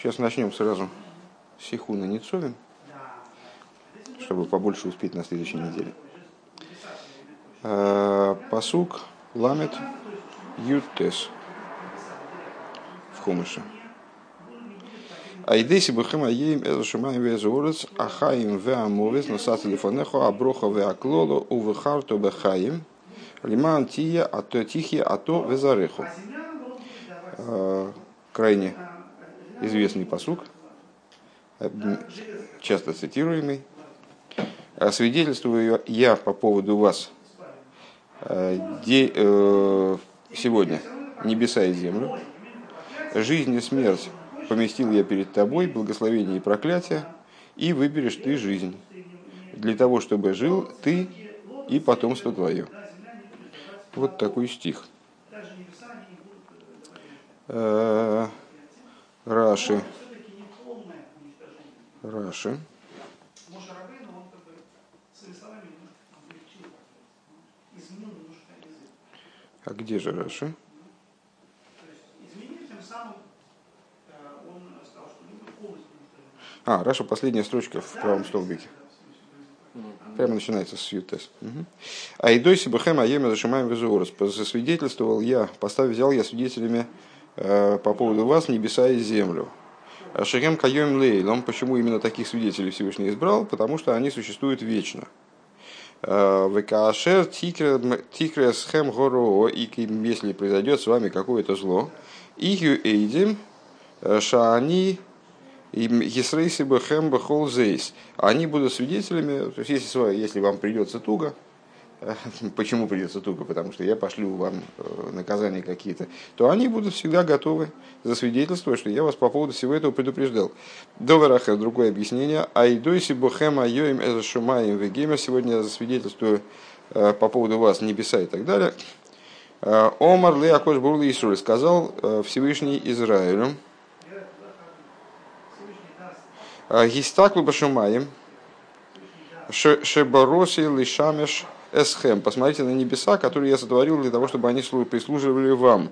Сейчас начнем сразу с Сихуна Ницовин, чтобы побольше успеть на следующей неделе. Э, Посук ламет ютес в Хумыше. Айдеси бухем аеем эзу шумаем везурец, ахаим веамовец, носат телефонехо, аброха веаклоло, увехарто бехаим, лиман тия, а то тихи, а то везареху. Э, крайне известный посук, часто цитируемый. Свидетельствую я по поводу вас э, сегодня небеса и землю, жизнь и смерть поместил я перед тобой, благословение и проклятие, и выберешь ты жизнь, для того, чтобы жил ты и потомство твое. Вот такой стих. Э, Раши. Раши. А где же Раши? А, Раша последняя строчка в правом столбике. Прямо начинается с Ютес. А идой Сибахем Аеме Зашимаем Везуорос. Засвидетельствовал я, поставил, взял я свидетелями по поводу вас небеса и землю. Шерем Кайом Лейлом, почему именно таких свидетелей Всевышний избрал? Потому что они существуют вечно. Э, Векашер тикрес хэм горо, и если произойдет с вами какое-то зло, ихю эйдим э, шаани Есрейси бы хэм бахол зейс. Они будут свидетелями, то есть если, если вам придется туго, почему придется туго, потому что я пошлю вам э, наказания какие-то, то они будут всегда готовы засвидетельствовать, что я вас по поводу всего этого предупреждал. Довераха, другое объяснение. Айдойси бухем айоим эза шумаем вегемер. Сегодня я засвидетельствую э, по поводу вас небеса и так далее. Э, Омар ли Акош Бурли Исруль сказал Всевышний Израилю. Гистаклу башумаем. Шебороси лишамеш эсхем. Посмотрите на небеса, которые я сотворил для того, чтобы они прислуживали вам.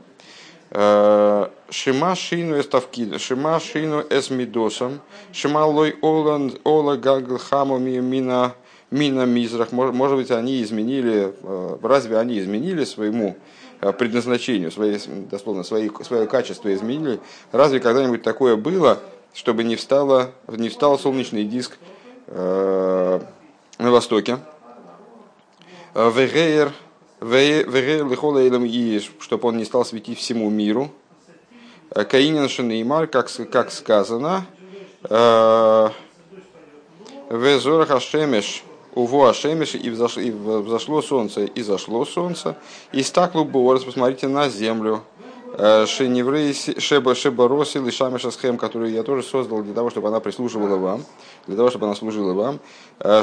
Э, шима шину эставкид, шима шину эсмидосом, шима лой оланд ола гаглхаму мина мина мизрах. Может быть, они изменили, э, разве они изменили своему э, предназначению, свои, дословно, свои, свое качество изменили? Разве когда-нибудь такое было, чтобы не, встало, не встал солнечный диск на востоке, Вегейр, Вегейр Лихола и чтобы он не стал светить всему миру. Каинин Шанеймар, как, как сказано, Везорах Ашемеш, Уво Ашемеш, и взошло, солнце, и зашло солнце. И стаклу Борос, посмотрите на землю. Шеба Шебороси Лишамеша Схем, которую я тоже создал для того, чтобы она прислуживала вам, для того, чтобы она служила вам.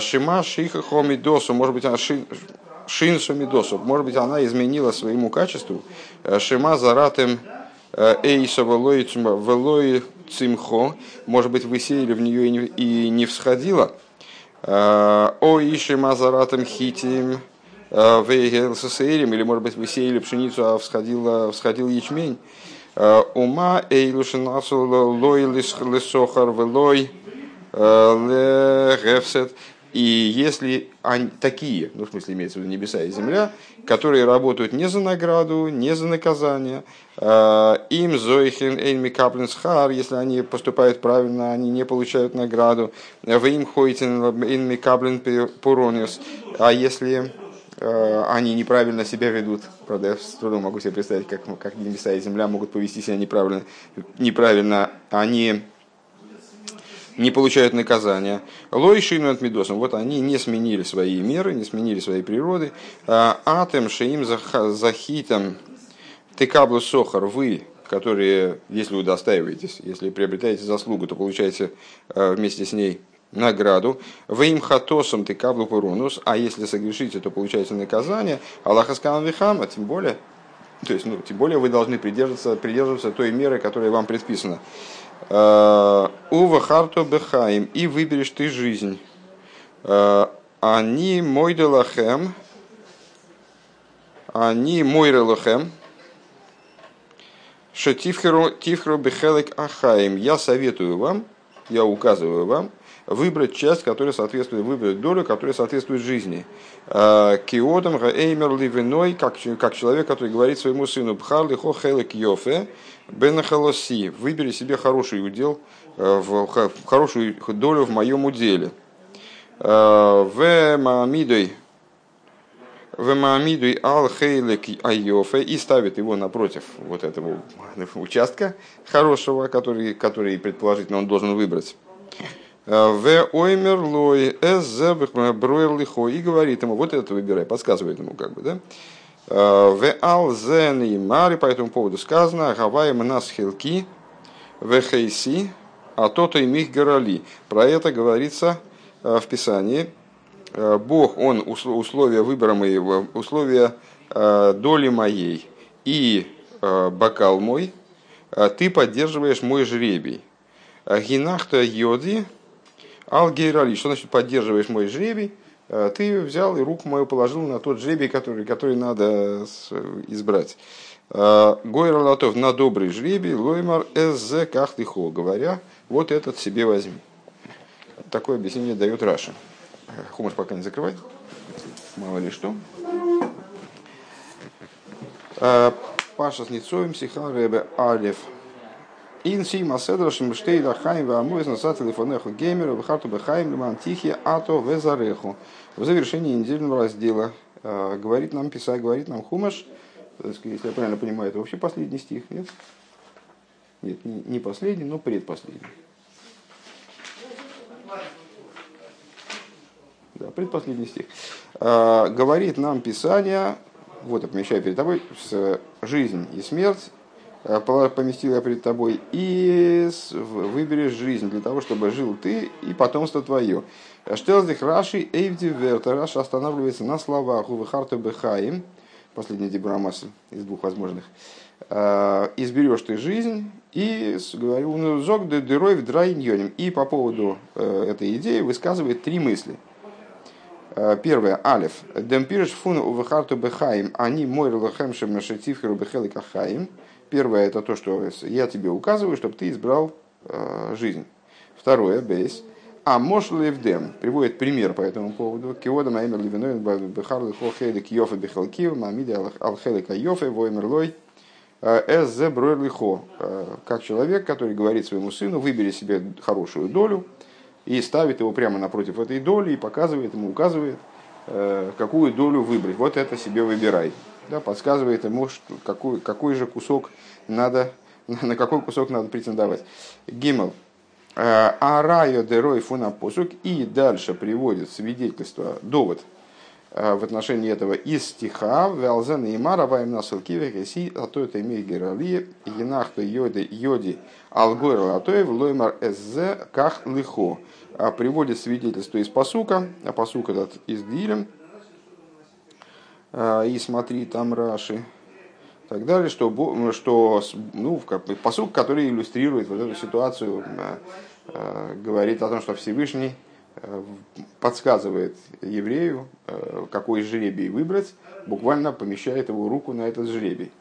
Шима Шиха Хомидосу, может быть, она Шин Сумидосу, может быть, она изменила своему качеству. Шима Заратем Эйса Велой Цимхо, может быть, вы сеяли в нее и не всходила. О Ишима Заратем Хитим Вейгелсесерим, или, может быть, вы сеяли пшеницу, а всходил, всходил ячмень. Ума Эйлушинасу Лой Лисохар Велой Легевсет. И если они такие, ну в смысле имеется в виду небеса и земля, которые работают не за награду, не за наказание, им зоихин эйнми каплинсхар, если они поступают правильно, они не получают награду, в им хойтин эйнми каплин пуронис, а если Э, они неправильно себя ведут. Правда, я с трудом могу себе представить, как, как небеса и земля могут повести себя неправильно. неправильно. Они не получают наказания. Лойшину от Медосом. Вот они не сменили свои меры, не сменили своей природы. А, атем шеим захитом текаблу сохар. Вы, которые, если вы удостаиваетесь, если приобретаете заслугу, то получаете э, вместе с ней награду. Вы им хатосом ты каблу пурунус, а если согрешите, то получаете наказание. Аллаха скан вихама, тем более, то есть, ну, тем более вы должны придерживаться, придерживаться той меры, которая вам предписана. Э, Ува харту бехаим, и выберешь ты жизнь. Э, они мой делахем, они мой релахем, что тифхеру бехелек ахаим. Я советую вам, я указываю вам, выбрать часть, которая соответствует, выбрать долю, которая соответствует жизни. А, Киодом эймер ливиной, как, человек, который говорит своему сыну, бхар лихо хелек йофе, бенахалоси, выбери себе хороший удел, э, в, хорошую долю в моем уделе. А, в маамидой, в маамидой ал хейлек айофе и ставит его напротив вот этого участка хорошего, который, который предположительно он должен выбрать. В оймер лой бруэр лихо. И говорит ему, вот это выбирай, подсказывает ему как бы, да? В алзен и мари по этому поводу сказано, гаваем нас хилки, в хейси, а то-то и мих горали. Про это говорится в Писании. Бог, Он условия выбора моего, условия доли моей и бокал мой, ты поддерживаешь мой жребий. Гинахта йоди, Алгейрали, что значит поддерживаешь мой жребий? Э, ты взял и руку мою положил на тот жребий, который, который надо избрать. Э, Гойра Латов на добрый жребий, Лоймар эззе кахтыхо, говоря, вот этот себе возьми. Такое объяснение дает Раша. Хумаш пока не закрывай. Мало ли что. Э, Паша с Ницоем, Сихан Алев Инси Маседра Шимштейда Хайм Вамуэс Насат Телефонеху Геймера Вахарту Бехайм Лиман Тихи Ато Везареху. В завершении недельного раздела э, говорит нам писать, говорит нам Хумаш, если я правильно понимаю, это вообще последний стих, нет? Нет, не, последний, но предпоследний. Да, предпоследний стих. Э, говорит нам Писание, вот я помещаю перед тобой, жизнь и смерть поместил я перед тобой, и выберешь жизнь для того, чтобы жил ты и потомство твое. Штелздих Раши Эйвди. Раша останавливается на словах Увыхарту Бехаим, последний дебурамас из двух возможных. «Э, изберешь ты жизнь и говорю, ну, зог дырой в драйньоним. И по поводу э, этой идеи высказывает три мысли. Первое, Алиф. Демпирш фун увыхарту бехаим, они мой лохемшем нашетивхеру бехеликахаим. Первое это то, что я тебе указываю, чтобы ты избрал э, жизнь. Второе, бейс. А мош левдем приводит пример по этому поводу. Киода маймер ливиной бехарлы хохелик йофе бехалкив мамиди алхелика йофе воймерлой э, эз бройлихо. Э, как человек, который говорит своему сыну, выбери себе хорошую долю и ставит его прямо напротив этой доли и показывает ему, указывает, э, какую долю выбрать. Вот это себе выбирай да, подсказывает ему, что, какой, какой же кусок надо, на какой кусок надо претендовать. Гимел. Э, Арайо дерой фуна посук. И дальше приводит свидетельство, довод э, в отношении этого из стиха Валзена и Мара Вайм Насылки Векеси, а то это имеет Герали, Енахта Йоди Йоди Алгойр Латоев Лоймар Эззе Ках Лихо. А приводит свидетельство из посука, а посук этот из Дилем, и смотри, там Раши, и так далее, что, что ну, посук, который иллюстрирует вот эту ситуацию, а, а, говорит о том, что Всевышний подсказывает еврею, какой жребий выбрать, буквально помещает его руку на этот жребий.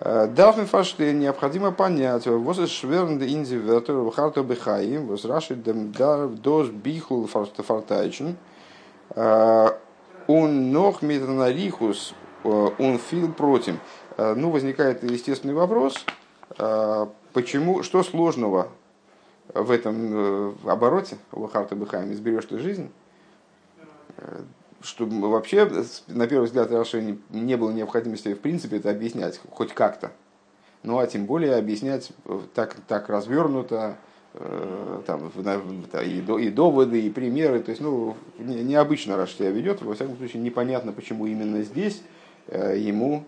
Дарфен фашты необходимо понять, из шверн инзи вертер харту бехаим, вот раши дем дар дос бихул фартайчен, он нох метанарихус, он фил против. Э, ну, возникает естественный вопрос, э, почему, что сложного в этом э, обороте, Лохарта Бехайм, изберешь ты жизнь, что вообще, на первый взгляд, Раши не было необходимости, в принципе, это объяснять хоть как-то. Ну, а тем более объяснять так, так развернуто, Э, там, и, и доводы, и примеры. То есть, ну, необычно раз себя ведет. Во всяком случае, непонятно, почему именно здесь э, ему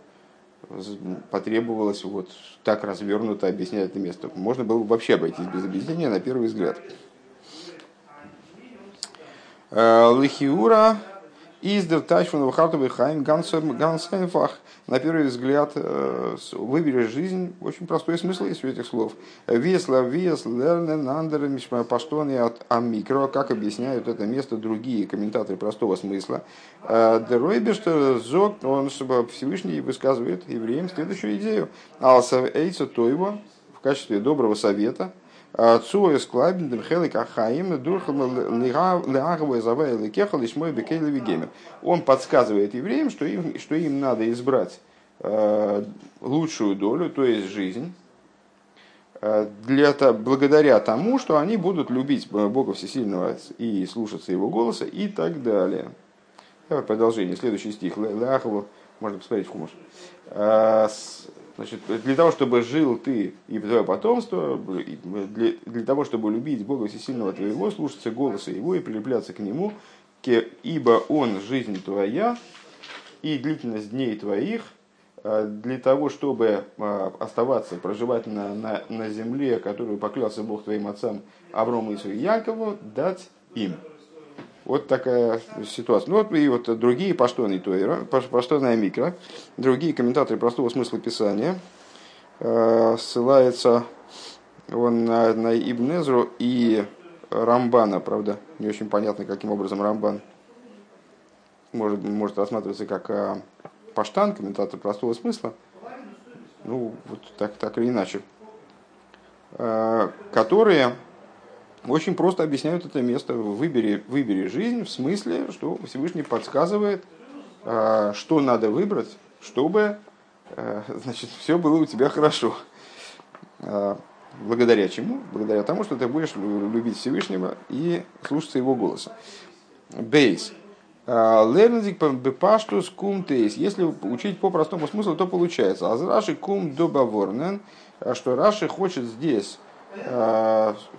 потребовалось вот так развернуто объяснять это место. Можно было бы вообще обойтись без объяснения на первый взгляд. Э, Лихиура Издер Тайшфун Вахартовый Хайм Гансайнфах. На первый взгляд, э, выбери жизнь. Очень простой смысл есть у этих слов. Весла, вес, лернен, андер, паштоны от амикро. Как объясняют это место другие комментаторы простого смысла. Э, Деройбешта Зог, он Всевышний высказывает евреям следующую идею. Алса Эйца Тойва в качестве доброго совета – Цуэ склабин дем хелик ахаим дурхам леаговой завай лекехал и шмой бекейлеви гемер. Он подсказывает евреям, что им, что им надо избрать э, лучшую долю, то есть жизнь, э, для, благодаря тому, что они будут любить Бога Всесильного и слушаться Его голоса и так далее. Давай продолжение. Следующий стих. Леахову, можно посмотреть в хумус. Значит, для того, чтобы жил ты и твое потомство, для, для того, чтобы любить Бога Всесильного твоего, слушаться голоса Его и прилепляться к Нему, ибо Он жизнь твоя и длительность дней твоих, э, для того, чтобы э, оставаться, проживать на, на, на земле, которую поклялся Бог твоим отцам Аврому и Якову, дать им. Вот такая ситуация. Ну вот и вот другие паштоны Тойра, паштоная микро, другие комментаторы простого смысла Писания, э, ссылается он на, на Ибнезру и Рамбана, правда, не очень понятно, каким образом Рамбан может, может рассматриваться как а, паштан, комментатор простого смысла, ну, вот так, так или иначе, э, которые очень просто объясняют это место. Выбери, выбери жизнь в смысле, что Всевышний подсказывает, а, что надо выбрать, чтобы э, значит, все было у тебя хорошо. А, благодаря чему? Благодаря тому, что ты будешь любить Всевышнего и слушаться его голоса. Бейс. А, Лернзик бепаштус кум тейс. Если учить по простому смыслу, то получается. А Раши кум добаворнен, что Раши хочет здесь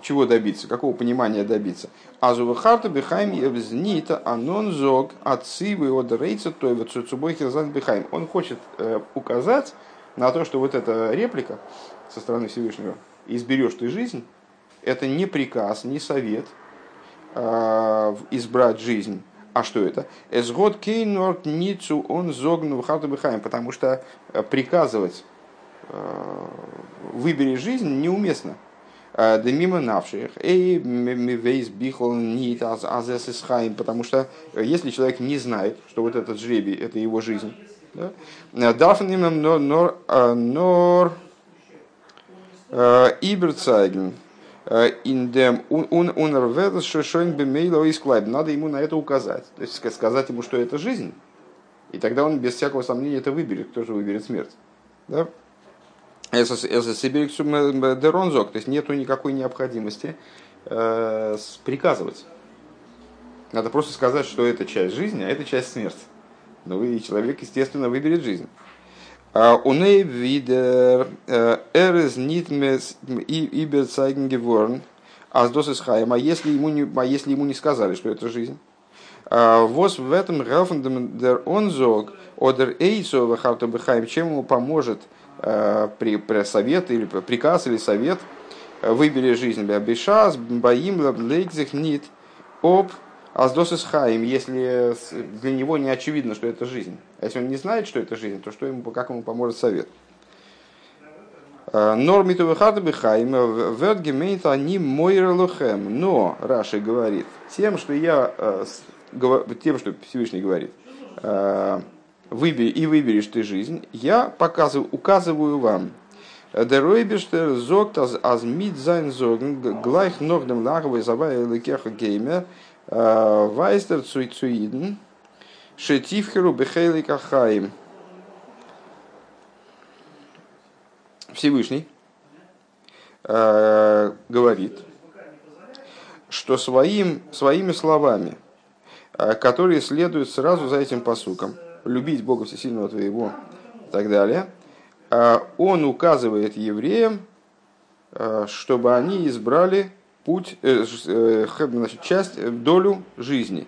чего добиться, какого понимания добиться. Азувахарта бихайм евзнита анон зог отцивы от рейца той вот цубой хилзан бихайм. Он хочет э, указать на то, что вот эта реплика со стороны Всевышнего «изберешь ты жизнь» это не приказ, не совет э, избрать жизнь, а что это? Эсгод кейнорт ницу он зогну хату бихайм, потому что приказывать выбери жизнь неуместно Э, Демима навших. Эй, вейс бихол нит азес. Потому что э, если человек не знает, что вот этот жребий – это его жизнь, э, Дарфен им нор нор иберцайген индем унерведес шошойн бемейло исклайб. Надо ему на это указать. То есть сказать ему, что это жизнь. И тогда он без всякого сомнения это выберет. Кто же выберет смерть? Да? Деронзок, то есть нету никакой необходимости э, приказывать. Надо просто сказать, что это часть жизни, а это часть смерти. Ну и человек, естественно, выберет жизнь. Уней видер эрес нитмес и иберцайген геворн аздос хайм. А если ему не, а если ему не сказали, что это жизнь? Вос в этом рафен дер онзог одер эйцо вахарту бехайм, чем ему поможет Э, при, при совет или приказ или совет э, выбери жизнь Бешас, Баим, Лейкзих, Нит, Об, Аздосис Хаим, если для него не очевидно, что это жизнь. А если он не знает, что это жизнь, то что ему, как ему поможет совет? Э, Нормиту Бихайм, Вертгемейт они Мойерлухем. Но, Раши говорит, тем, что я, тем, что Всевышний говорит, выбери, и выберешь ты жизнь, я показываю, указываю вам. Деройбештер зогт аз мид зайн геймер, э, вайстер цуицуиден, шетивхеру. Всевышний э, говорит, что своим, своими словами, э, которые следуют сразу за этим посуком – любить Бога Всесильного твоего и так далее, а он указывает евреям, а, чтобы они избрали путь, э, э, значит, часть, э, долю жизни.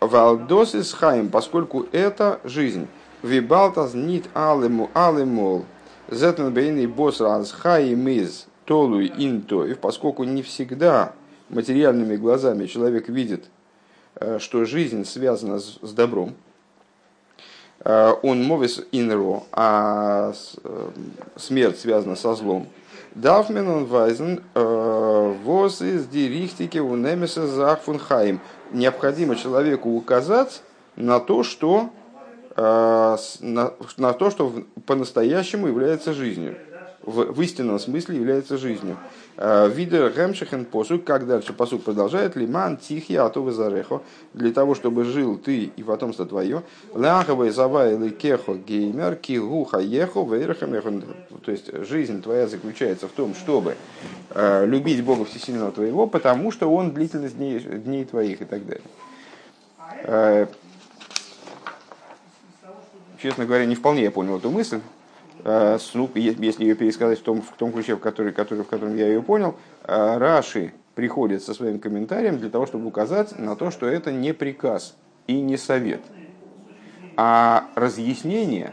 Валдос из хаим, поскольку это жизнь. Вибалтас нит алему алемол. Зетен бейный босс раз хаим из толуй интоев, поскольку не всегда материальными глазами человек видит что жизнь связана с добром. Он мовис инро, а смерть связана со злом. Дарфмен он вайзен воз из дирихтики у немеса захфунхайм. Необходимо человеку указать на то, что на, на то, что по-настоящему является жизнью в, в истинном смысле является жизнью. Э, Видер Гемшихен посук, как дальше посук продолжает, лиман тихи атовы зарехо, для того, чтобы жил ты и потомство твое, ляховый завай кехо геймер, кигуха ехо, вейрахам То есть жизнь твоя заключается в том, чтобы э, любить Бога Всесильного твоего, потому что Он длительность дней, дней твоих и так далее. Э, честно говоря, не вполне я понял эту мысль. Ну, если ее пересказать в том, в том ключе, в, который, который, в котором я ее понял, э, Раши приходит со своим комментарием для того, чтобы указать на то, что это не приказ и не совет, а разъяснение,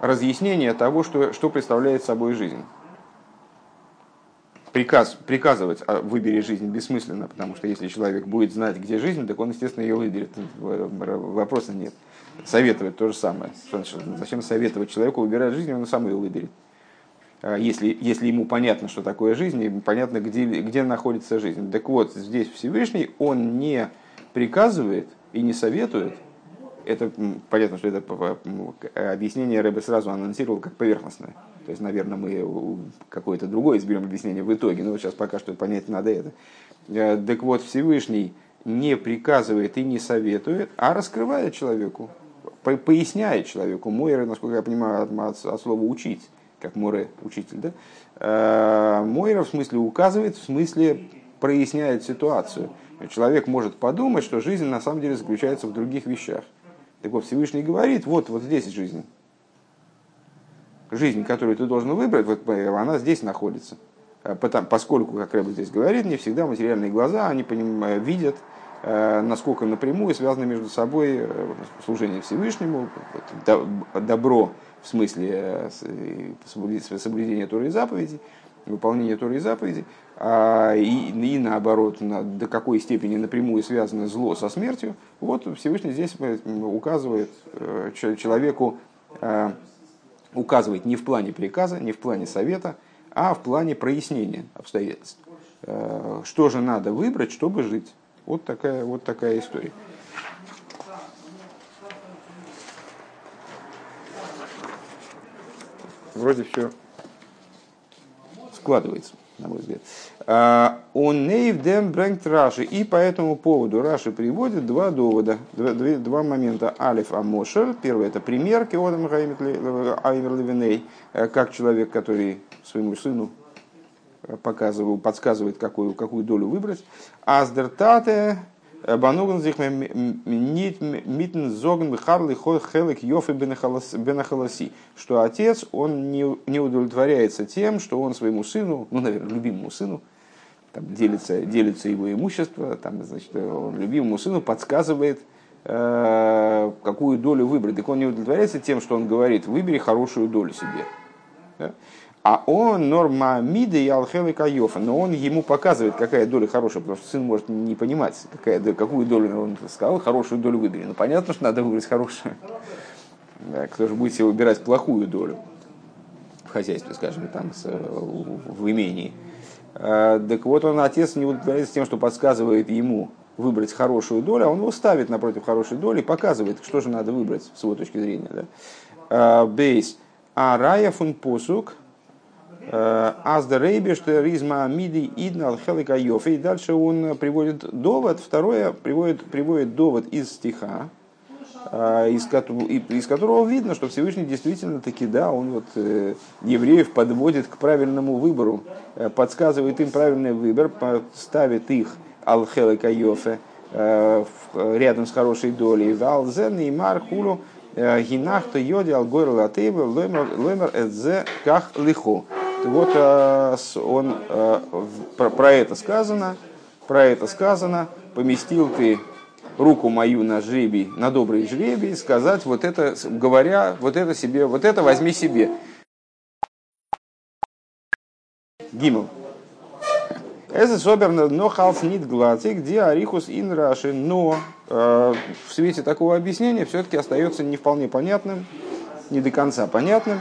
разъяснение того, что, что представляет собой жизнь. Приказ, приказывать а выбери жизнь бессмысленно, потому что если человек будет знать, где жизнь, так он, естественно, ее выберет. Вопроса нет советовать то же самое. Зачем советовать человеку выбирать жизнь, он сам ее выберет. А если, если ему понятно, что такое жизнь, и понятно, где, где находится жизнь. Так вот, здесь Всевышний, он не приказывает и не советует. Это понятно, что это объяснение Рэбе сразу анонсировал как поверхностное. То есть, наверное, мы какое-то другое изберем объяснение в итоге, но сейчас пока что понять надо это. Э, так вот, Всевышний не приказывает и не советует, а раскрывает человеку поясняет человеку. Мойре, насколько я понимаю, от, от слова учить, как море учитель, да? Э, Мойра в смысле указывает, в смысле проясняет ситуацию. Человек может подумать, что жизнь на самом деле заключается в других вещах. Так вот, Всевышний говорит, вот, вот здесь жизнь. Жизнь, которую ты должен выбрать, вот, она здесь находится. Э, Потому, поскольку, как Рэбби здесь говорит, не всегда материальные глаза, они понимают, видят, Э, насколько напрямую связаны между собой э, служение Всевышнему, добро в смысле э, соблюдения Торы и заповедей, выполнения Торы и заповедей, а, и, и наоборот, на, до какой степени напрямую связано зло со смертью, вот Всевышний здесь указывает человеку, указывает не в плане приказа, не в плане совета, а в плане прояснения обстоятельств. Что же надо выбрать, чтобы жить? Вот такая, вот такая история. Вроде все складывается, на мой взгляд. А, он нейвдем брэнгт Раши. И по этому поводу Раши приводит два довода, два, два, момента. Алиф Амошер. Первый это пример Кеодам Аймер Левиней, э, как человек, который своему сыну показывал, подсказывает, какую, какую долю выбрать. Аздертате бануган зих митн зоген бихарли хелек йофи бенахаласи, что отец, он не, не удовлетворяется тем, что он своему сыну, ну, наверное, любимому сыну, там делится, делится его имущество, там, значит, он любимому сыну подсказывает, э, какую долю выбрать. Так он не удовлетворяется тем, что он говорит, выбери хорошую долю себе. Да? А он норма миды и алхелы кайофа, но он ему показывает, какая доля хорошая, потому что сын может не понимать, какая, какую долю он сказал, хорошую долю выбери. Ну понятно, что надо выбрать хорошую. Кто же будет себе выбирать плохую долю в хозяйстве, скажем, там, в имении. А, так вот, он, отец, не удовлетворяется тем, что подсказывает ему выбрать хорошую долю, а он его ставит напротив хорошей доли, показывает, что же надо выбрать с его точки зрения. А, бейс. А рая фун посук – Азда Рейбе, что Ризма Миди Иднал Хелика Йоф. И дальше он приводит довод, второе, приводит, приводит довод из стиха, а, из из которого видно, что Всевышний действительно таки, да, он вот э, евреев подводит к правильному выбору, э, подсказывает им правильный выбор, ставит их Алхелика Йофе э, рядом с хорошей долей. Валзен и Мархулу Гинахта Йоди Алгойр Латейбе Лоймер Эдзе Ках Вот э, он, э, про это сказано, про это сказано, поместил ты руку мою на жребий, на добрый жребий, сказать вот это, говоря, вот это себе, вот это возьми себе. Гимл. Это соберно, но халф нит глати, где арихус ин раши. Но э, в свете такого объяснения все-таки остается не вполне понятным, не до конца понятным,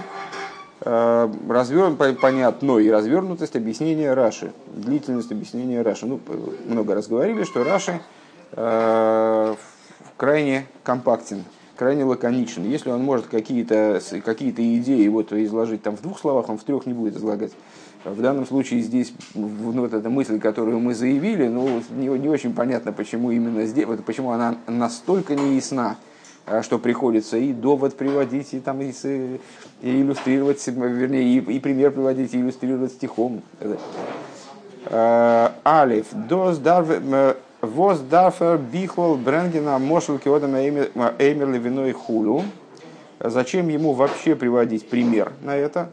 э, развер, понятно и развернутость объяснения Раши, длительность объяснения Раши. Ну, много раз говорили, что Раши э, крайне компактен, крайне лаконичен. Если он может какие-то какие идеи вот изложить там в двух словах, он в трех не будет излагать. В данном случае здесь вот эта мысль, которую мы заявили, ну, не, не очень понятно, почему именно здесь, вот, почему она настолько неясна, а, что приходится и довод приводить, и, там, и, и иллюстрировать, вернее, и, и пример приводить, и иллюстрировать стихом. А, Алиф, дос воз дарфер бихол брендина мошел киодам эймер левиной хулю. Зачем ему вообще приводить пример на это?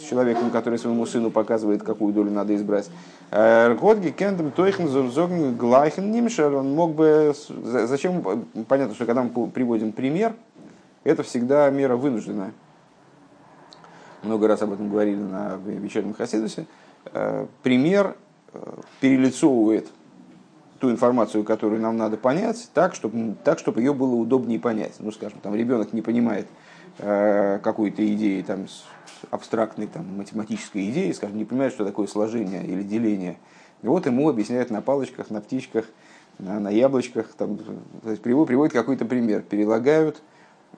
с человеком, который своему сыну показывает, какую долю надо избрать. Ргодги кендем тойхен зогн глайхен нимшер, он мог бы... Зачем? Понятно, что когда мы приводим пример, это всегда мера вынужденная. Много раз об этом говорили на вечернем Хасидусе. Э, пример э, перелицовывает ту информацию, которую нам надо понять, так, чтобы, так, чтобы ее было удобнее понять. Ну, скажем, там ребенок не понимает э, какой-то идеи, там, абстрактной там, математической идеи, скажем, не понимает, что такое сложение или деление. И вот ему объясняют на палочках, на птичках, на, на яблочках, там, то есть приводят какой-то пример, перелагают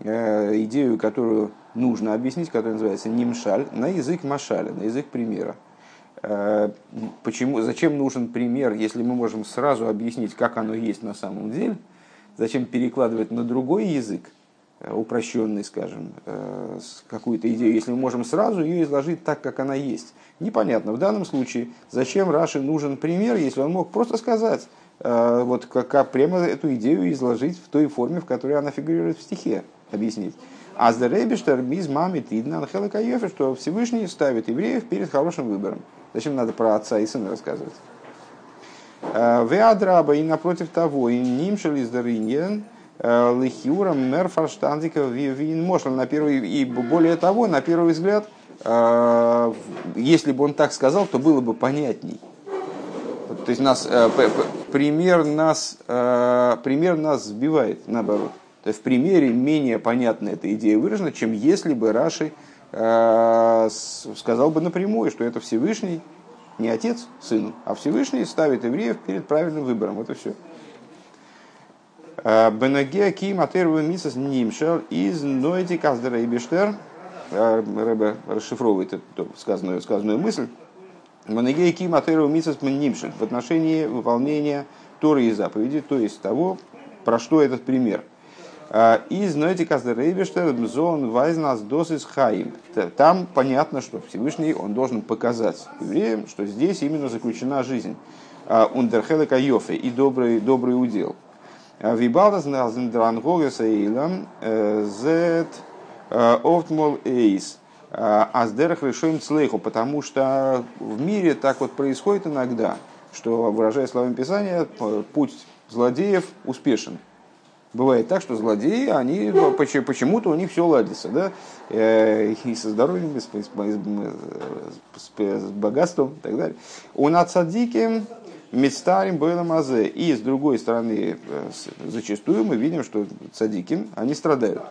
э, идею, которую нужно объяснить, которая называется нимшаль, на язык машаля, на язык примера. Э, почему, зачем нужен пример, если мы можем сразу объяснить, как оно есть на самом деле? Зачем перекладывать на другой язык? Э, упрощенный, скажем, э, какую-то идею, если мы можем сразу ее изложить так, как она есть. Непонятно в данном случае, зачем Раши нужен пример, если он мог просто сказать, э, вот как, прямо эту идею изложить в той форме, в которой она фигурирует в стихе, объяснить. А за Ребештер без мамы Тидна Анхела что Всевышний ставит евреев перед хорошим выбором. Зачем надо про отца и сына рассказывать? Веадраба и напротив того, и нимшел из Э, Лихиуром мер фарштандика вин мошл на первый и более того на первый взгляд э, если бы он так сказал то было бы понятней. То есть нас э, пример нас пример нас сбивает наоборот. То есть в примере менее понятна эта идея выражена чем если бы Раши сказал бы напрямую что это Всевышний не отец сыну а Всевышний ставит евреев перед правильным выбором. Это все Э, Бенагеа Ким Атерву Мисас Нимшел из Нойти Каздера и Биштер. Э, Рэбе расшифровывает эту сказанную, сказанную мысль. Бенагеа Ким Атерву Мисас Нимшел в отношении выполнения Торы и заповеди, то есть того, про что этот пример. Э, из Нойти Каздера и Биштер Зон Вайзнас Досис Хаим. Там понятно, что Всевышний он должен показать евреям, что здесь именно заключена жизнь. Ундерхелека Йофе и добрый, добрый удел. Вибалдас Дрангогес Эйлам Зет Офтмол Эйс. Аздерах решим цлейху, потому что в мире так вот происходит иногда, что, выражая словами Писания, путь злодеев успешен. Бывает так, что злодеи, они почему-то у них все ладится, да, и со здоровьем, и с, с, с богатством и так далее. У нацадики Мецтарим было мазе. И с другой стороны, э, зачастую мы видим, что цадиким, они страдают.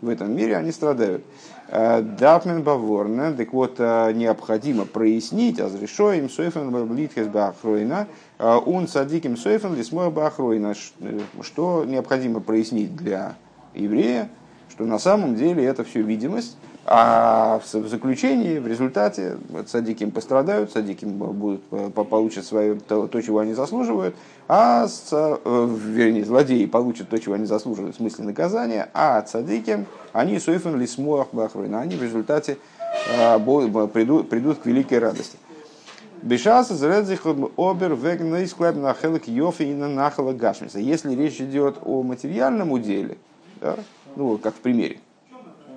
В этом мире они страдают. Э, Дапмен баворна, так вот, э, необходимо прояснить, а разрешоем сойфен литхес бахройна, он цадиким сойфен лисмой бахройна, что необходимо прояснить для еврея, что на самом деле это все видимость, а в заключении, в результате, садики им пострадают, садики будут, э, получат свое, то, то, чего они заслуживают, а э, вернее, злодеи получат то, чего они заслуживают, в смысле наказания, а цадики, они суефен лисмуах бахруина, они в результате э, придут, придут к великой радости. Зредзих обер вегн склад на хелек. Если речь идет о материальном уделе, да, ну, как в примере,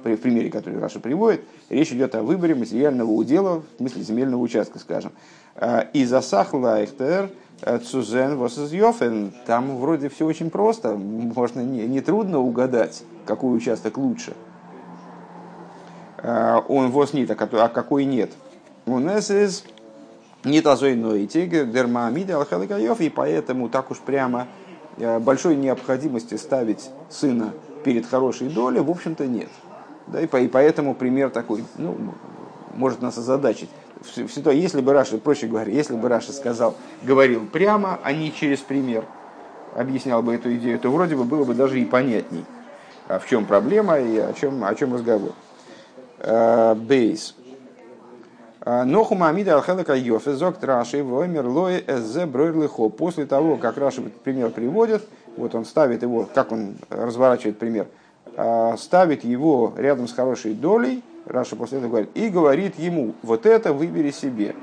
в примере, который Раша приводит, речь идет о выборе материального удела, в смысле земельного участка, скажем. А, и засах лайхтер э, цузен восизьофен, там вроде все очень просто, можно не, не угадать, какой участок лучше. А, он воз нет, а какой нет. У нас из не тазой нойти, дермамиды алхалыкаев, и поэтому так уж прямо большой необходимости ставить сына перед хорошей долей, в общем-то, нет. Да, и, поэтому пример такой, ну, может нас озадачить. Если бы Раша, проще говоря, если бы Раша сказал, говорил прямо, а не через пример, объяснял бы эту идею, то вроде бы было бы даже и понятней, а в чем проблема и о чем, о чем разговор. Э, бейс. Э, Ноху Мамида Алхелека Йофе Зок Траши Воймер Лой Эзе Бройлихо. После того, как Раши пример приводит, вот он ставит его, как он разворачивает пример, ставит его рядом с хорошей долей, Раша после этого говорит, и говорит ему, вот это выбери себе.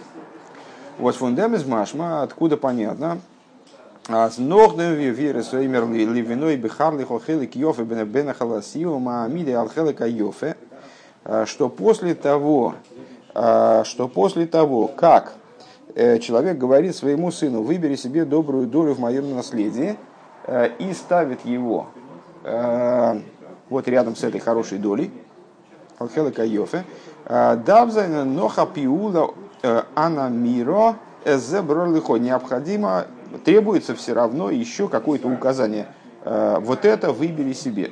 Вот фундам из Машма, откуда понятно, с ногдем виры свеймер ливиной бихарли хохели кьёфе бена халасио маамиде алхелека йофе, что после того, что после того, как э, человек говорит своему сыну, выбери себе добрую долю в моем наследии, э, и ставит его э, вот рядом с этой хорошей долей, Алхелека Йофе, Дабзайна Ноха Пиула Анамиро Эзебролихо. Необходимо, требуется все равно еще какое-то указание. Вот это выбери себе.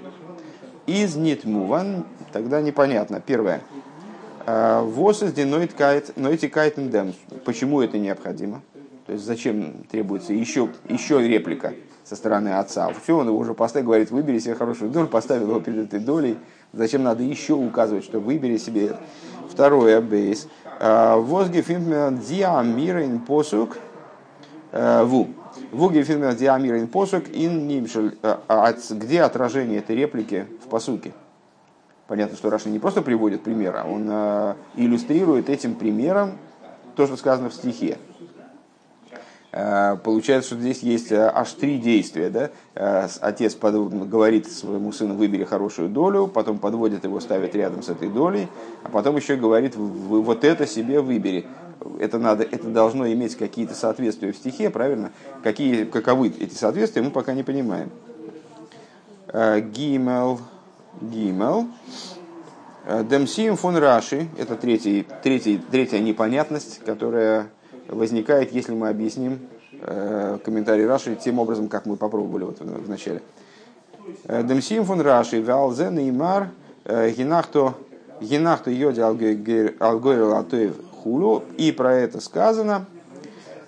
Из Нитмуван, тогда непонятно. Первое. Восес дем. Почему это необходимо? То есть зачем требуется еще, еще реплика со стороны отца? Все, он его уже поставил, говорит, выбери себе хорошую долю, поставил его перед этой долей. Зачем надо еще указывать, что выбери себе второе бейс? Возги фильм диамирин посук ву. Вуги фильм диамирин посук ин нимшель. Где отражение этой реплики в посуке? Понятно, что Раша не просто приводит пример, а он э, иллюстрирует этим примером то, что сказано в стихе. Э, получается, что здесь есть э, аж три действия. Да? Отец под, говорит своему сыну, выбери хорошую долю, потом подводит его, ставит рядом с этой долей, а потом еще говорит, вот это себе выбери. Это, надо, это должно иметь какие-то соответствия в стихе, правильно? Какие, каковы эти соответствия, мы пока не понимаем. Гимел. Гимел. Э, Демсием фон Раши, это третий, третий, третья непонятность, которая возникает, если мы объясним э, комментарий Раши тем образом, как мы попробовали вот в начале. Э, Демсием фон Раши, Валзен и Мар, Гинахто, Гинахто йоди алгойр латоев хулу, и про это сказано,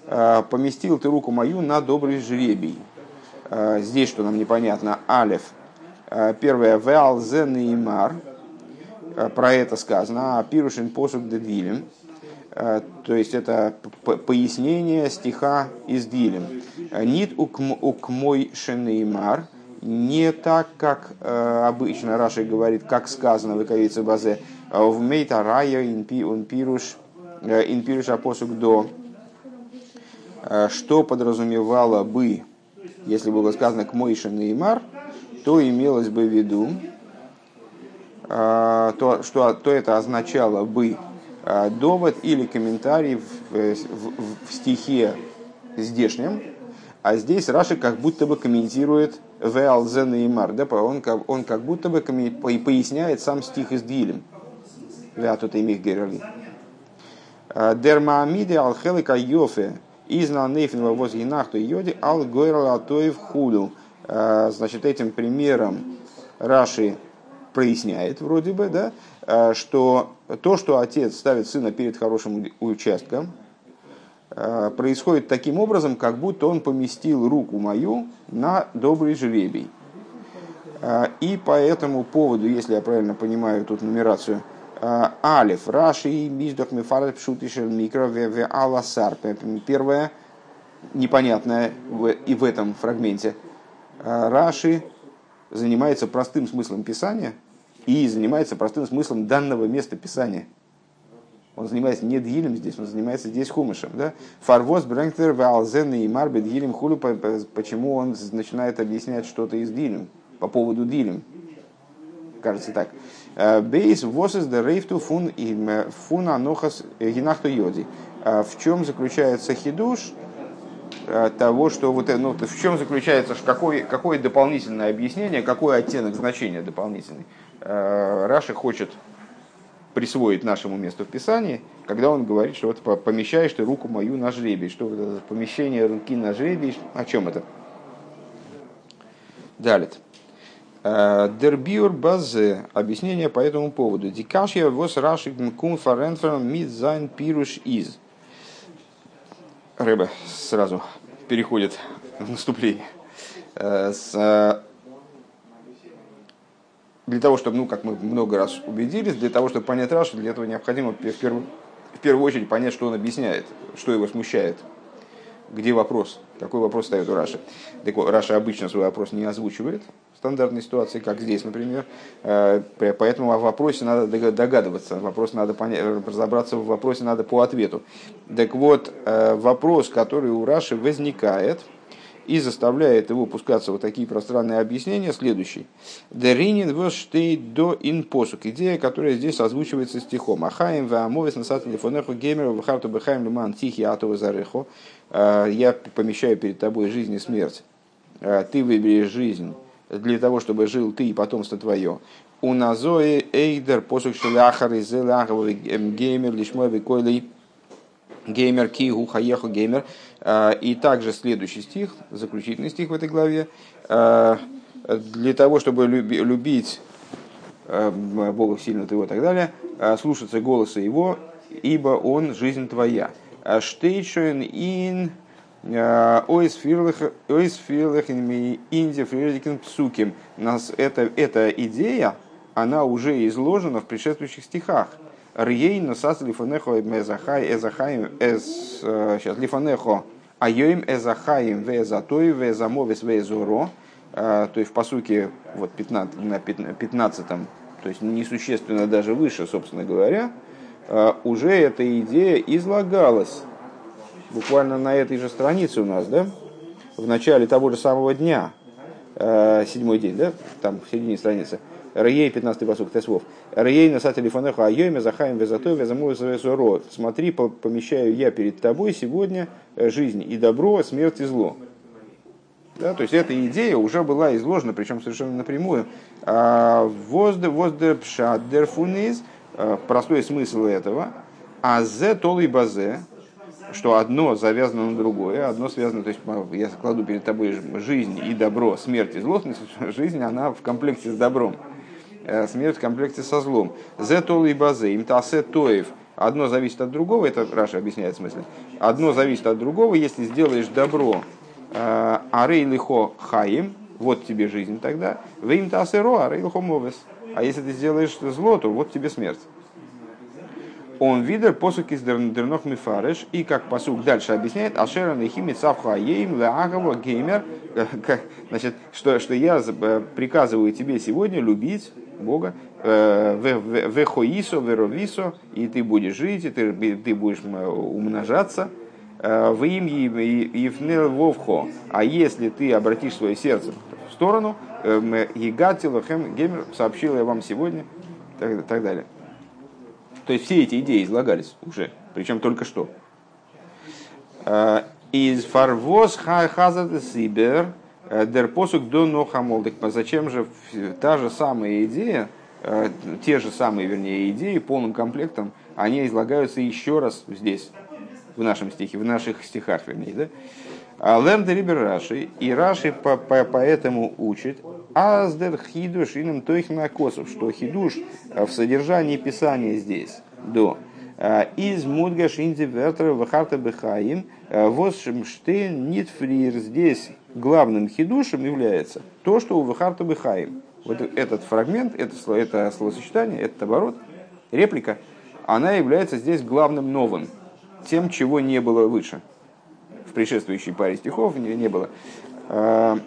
поместил ты руку мою на добрый жребий. Здесь, что нам непонятно, Алев – Э, первое, Веал Зенеймар, э, про это сказано, а Пирушин посуд Дедвилем, э, то есть это пояснение стиха из Дилем. Нит укмой шенеймар, не так, как обычно Раши говорит, как сказано в Икавице Базе, в мейта рая инпируш инпируш апосук до, что подразумевало бы, если было сказано к Мойшен Неймар, то имелось бы в виду, а, то, что, то это означало бы а, довод или комментарий в, в, в стихе здешнем, а здесь Раши как будто бы комментирует Веалзен и Мар, да, он, он как будто бы поясняет сам стих из Дилем. Веатут имих герали. А, Дермаамиде алхелика йофе из на нейфен воз гинахту йоди ал гойрал атоев худу. Значит, этим примером Раши проясняет вроде бы, да, что то, что отец ставит сына перед хорошим участком, а, происходит таким образом, как будто он поместил руку мою на добрый жребий. И по этому поводу, если я правильно понимаю тут нумерацию, Алиф, Раши, Миздох, Мифарет, Пшутишель, Микро, Ве, Аласар. Первое, непонятное и в этом фрагменте – Раши занимается простым смыслом Писания и занимается простым смыслом данного места Писания. Он занимается не Дилем здесь, он занимается здесь Хумышем. Да? Фарвоз, Брэнктер, Валзен и Марбет, Дилем, Хулю, почему он начинает объяснять что-то из Дилем, по поводу Дилем. Кажется так. «Э, Бейс восес де рейфту фун фун анохас гинахту йоди. «Э, в чем заключается хидуш? Э, того, что вот, ну, в чем заключается, какое, какое дополнительное объяснение, какой оттенок значения дополнительный. Э, Раши хочет присвоить нашему месту в Писании, когда он говорит, что вот помещаешь ты руку мою на жребий. Что это помещение руки на жребий, о чем это? Далее. Э, דער ביאור בזה. Объяснение по этому поводу. די קשיא וואס רש"י קומט פארענטפערן מיט זיין פירוש איז. Ребе сразу переходит в наступление. Э, с для того, чтобы, ну, как мы много раз убедились, для того, чтобы понять Раши, для этого необходимо в первую, в первую очередь понять, что он объясняет, что его смущает, где вопрос, какой вопрос ставит у Раши. Так вот, Раша обычно свой вопрос не озвучивает стандартной ситуации, как здесь, например, э, поэтому о вопросе надо догадываться, вопрос надо понять, разобраться в вопросе надо по ответу. Так вот, э, вопрос, который у Раши возникает – и заставляет его пускаться в такие пространные объяснения, следующий. Деринин воштейт до ин посук. Идея, которая здесь озвучивается стихом. Ахаем в амовес на телефонеху геймера в харту бехаем лиман тихий атова зареху. «А, я помещаю перед тобой жизнь и смерть. «А, ты выберешь жизнь для того, чтобы жил ты и потомство твое. У назои эйдер посук шеляхар из геймер лишмой викойлей геймер кигу хаеху геймер. А, и также следующий стих, заключительный стих в этой главе, а, для того, чтобы любить а, Бога сильно твоего и так далее, слушаться голоса Его, ибо Он жизнь твоя. Штейшен ин Ойс фирлах инди фрирдикин псуким. Нас эта, эта идея, она уже изложена в предшествующих стихах. Рейн сас лифанехо эзахай эзахаим эз сейчас э, лифанехо айоим эзахаим везатой везамовес везуро. Э, то есть в посуке вот 15, на 15 то есть несущественно даже выше, собственно говоря, э, уже эта идея излагалась буквально на этой же странице у нас, да, в начале того же самого дня, седьмой день, да, там в середине страницы, Рей, 15 посук, Тесвов. Рей на телефонах айоме захаем везатой везаму зоро. Смотри, помещаю я перед тобой сегодня э, жизнь и добро, смерть и зло. Да, то есть эта идея уже была изложена, причем совершенно напрямую. А, возде возде пшаддер фуниз, э, простой смысл этого, а зе толый базе, что одно завязано на другое, одно связано, то есть я кладу перед тобой жизнь и добро, смерть и зло, жизнь, она в комплекте с добром. Э, смерть в комплекте со злом. Зетол и базе, им тасе тоев. Одно зависит от другого, это Раша объясняет в смысле. Одно зависит от другого, если сделаешь добро, э, арей лихо хаим, вот тебе жизнь тогда, вы им тасеро, арей лихо мовес. А если ты сделаешь зло, то вот тебе смерть. Он видер посук из дернох мифареш, и как посук дальше объясняет, ашера нехими цавха ейм леагаво геймер, э, значит, что, что я приказываю тебе сегодня любить Бога, э, вехоисо, веровисо, и ты будешь жить, и ты, ты будешь умножаться, э, в им Вовхо. А если ты обратишь свое сердце в сторону, Егатилахем Гемер сообщил я вам сегодня, так, так далее. То есть все эти идеи излагались уже, причем только что. Э, из фарвоз хазад сибер Э, дер посук до нохамол. Так зачем же та же самая идея, э, те же самые, вернее, идеи полным комплектом, они излагаются еще раз здесь, в нашем стихе, в наших стихах, вернее, да? А Лердер Рибер Раши, и Раши по, по, поэтому учит, Аздер хидуш иным тойхна косов, что хидуш э, в содержании Писания здесь, до, из мудгаш инди вертера вахарта бехаим, восшемштейн нитфрир, здесь главным хидушем является то, что у Вахарта Бехаим. Вот этот фрагмент, это, это словосочетание, этот оборот, реплика, она является здесь главным новым, тем, чего не было выше. В предшествующей паре стихов не, не было. А,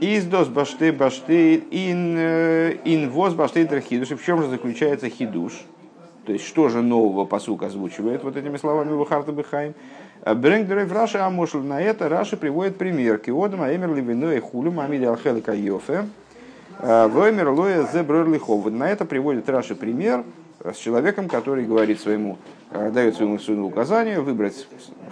Издос башты башты ин э, ин воз башты хидуш. В чем же заключается хидуш? То есть, что же нового посук озвучивает вот этими словами Вахарта Бехаим? Брэнгдеры в Раши Амошл на это Раши приводит пример. Киодам Аэмер Ливино и Хулю Мамиди Алхели Кайофе. Воймер Лоя Зе Брэрлихов. На это приводит Раши пример с человеком, который говорит своему, дает своему сыну указание выбрать,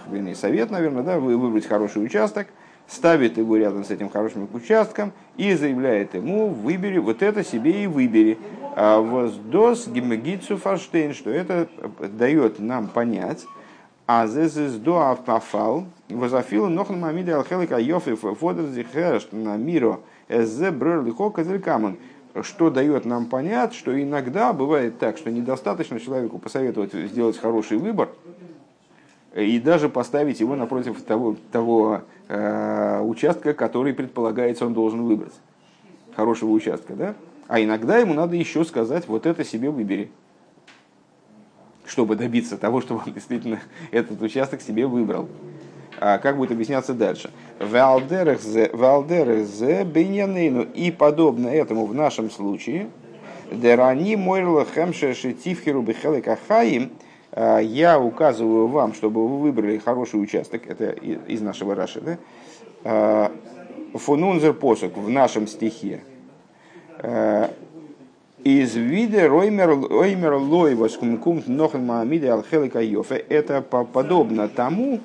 вернее, совет, наверное, да, выбрать хороший участок, ставит его рядом с этим хорошим участком и заявляет ему, выбери, вот это себе и выбери. А воздос гимагицу фарштейн, что это дает нам понять, а зезес до афафал, возафил нохн мамида алхелика йофи фодер зихерш на миро эзе брер лихо что дает нам понять, что иногда бывает так, что недостаточно человеку посоветовать сделать хороший выбор и даже поставить его напротив того, того э, участка, который предполагается он должен выбрать. Хорошего участка, да? А иногда ему надо еще сказать, вот это себе выбери. Чтобы добиться того, чтобы он действительно этот участок себе выбрал. А как будет объясняться дальше? Валдерзе бейнянейну. И подобно этому в нашем случае, Дерани мойрла хемше шитивхеру а, я указываю вам, чтобы вы выбрали хороший участок, это из нашего Раши, да? Фунунзер посок в нашем стихе. А, из вида Роймер Лой Воскумкум Нохен Маамиде Алхелика Йофе. Это подобно тому,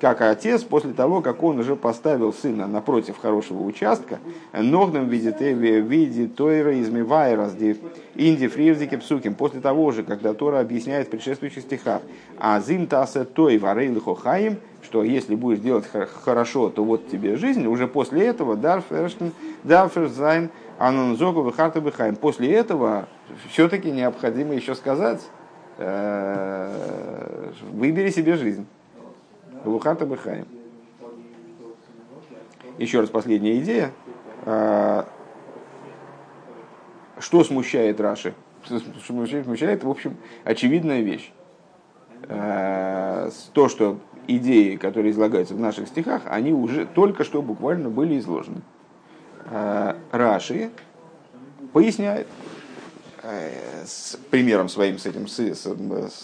как отец после того, как он уже поставил сына напротив хорошего участка, ногном видит виде Тойра из Мивайрас, Инди Фривдике Псуким, после того же, когда Тора объясняет в предшествующих стихах, а зим таса той варейлихо хаим, что если будешь делать хорошо, то вот тебе жизнь, уже после этого дарферзайн анонзогу выхарта бихаим. После этого все-таки необходимо еще сказать, э, выбери себе жизнь. Лухата Бехаим. Еще раз последняя идея. А, что смущает Раши? Смущает, в общем, очевидная вещь. А, то, что идеи, которые излагаются в наших стихах, они уже только что буквально были изложены. А, Раши поясняет, с примером своим, с этим с, с,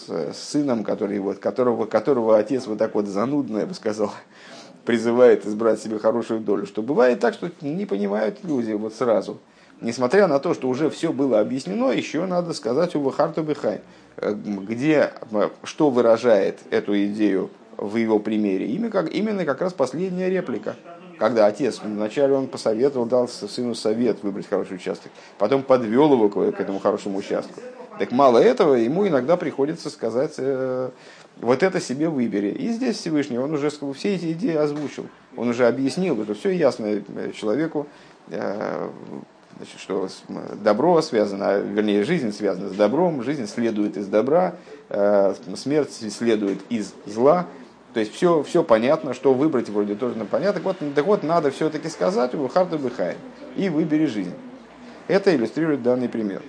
с сыном, который, вот, которого, которого отец вот так вот занудно, я бы сказал, призывает избрать себе хорошую долю. Что бывает так, что не понимают люди вот сразу. Несмотря на то, что уже все было объяснено, еще надо сказать у Вахарту Бихай, э, где, что выражает эту идею в его примере. Именно как раз последняя реплика – когда отец, вначале он посоветовал, дал сыну совет выбрать хороший участок, потом подвел его к этому хорошему участку. Так мало этого, ему иногда приходится сказать, э, вот это себе выбери. И здесь Всевышний, он уже все эти идеи озвучил. Он уже объяснил, это все ясно э, человеку, э, значит, что добро связано, вернее, жизнь связана с добром, жизнь следует из добра, э, смерть следует из зла. То есть все, все понятно, что выбрать вроде тоже понятно. Вот, так вот надо все-таки сказать, у Харда Бихай, и выбери жизнь. Это иллюстрирует данный пример.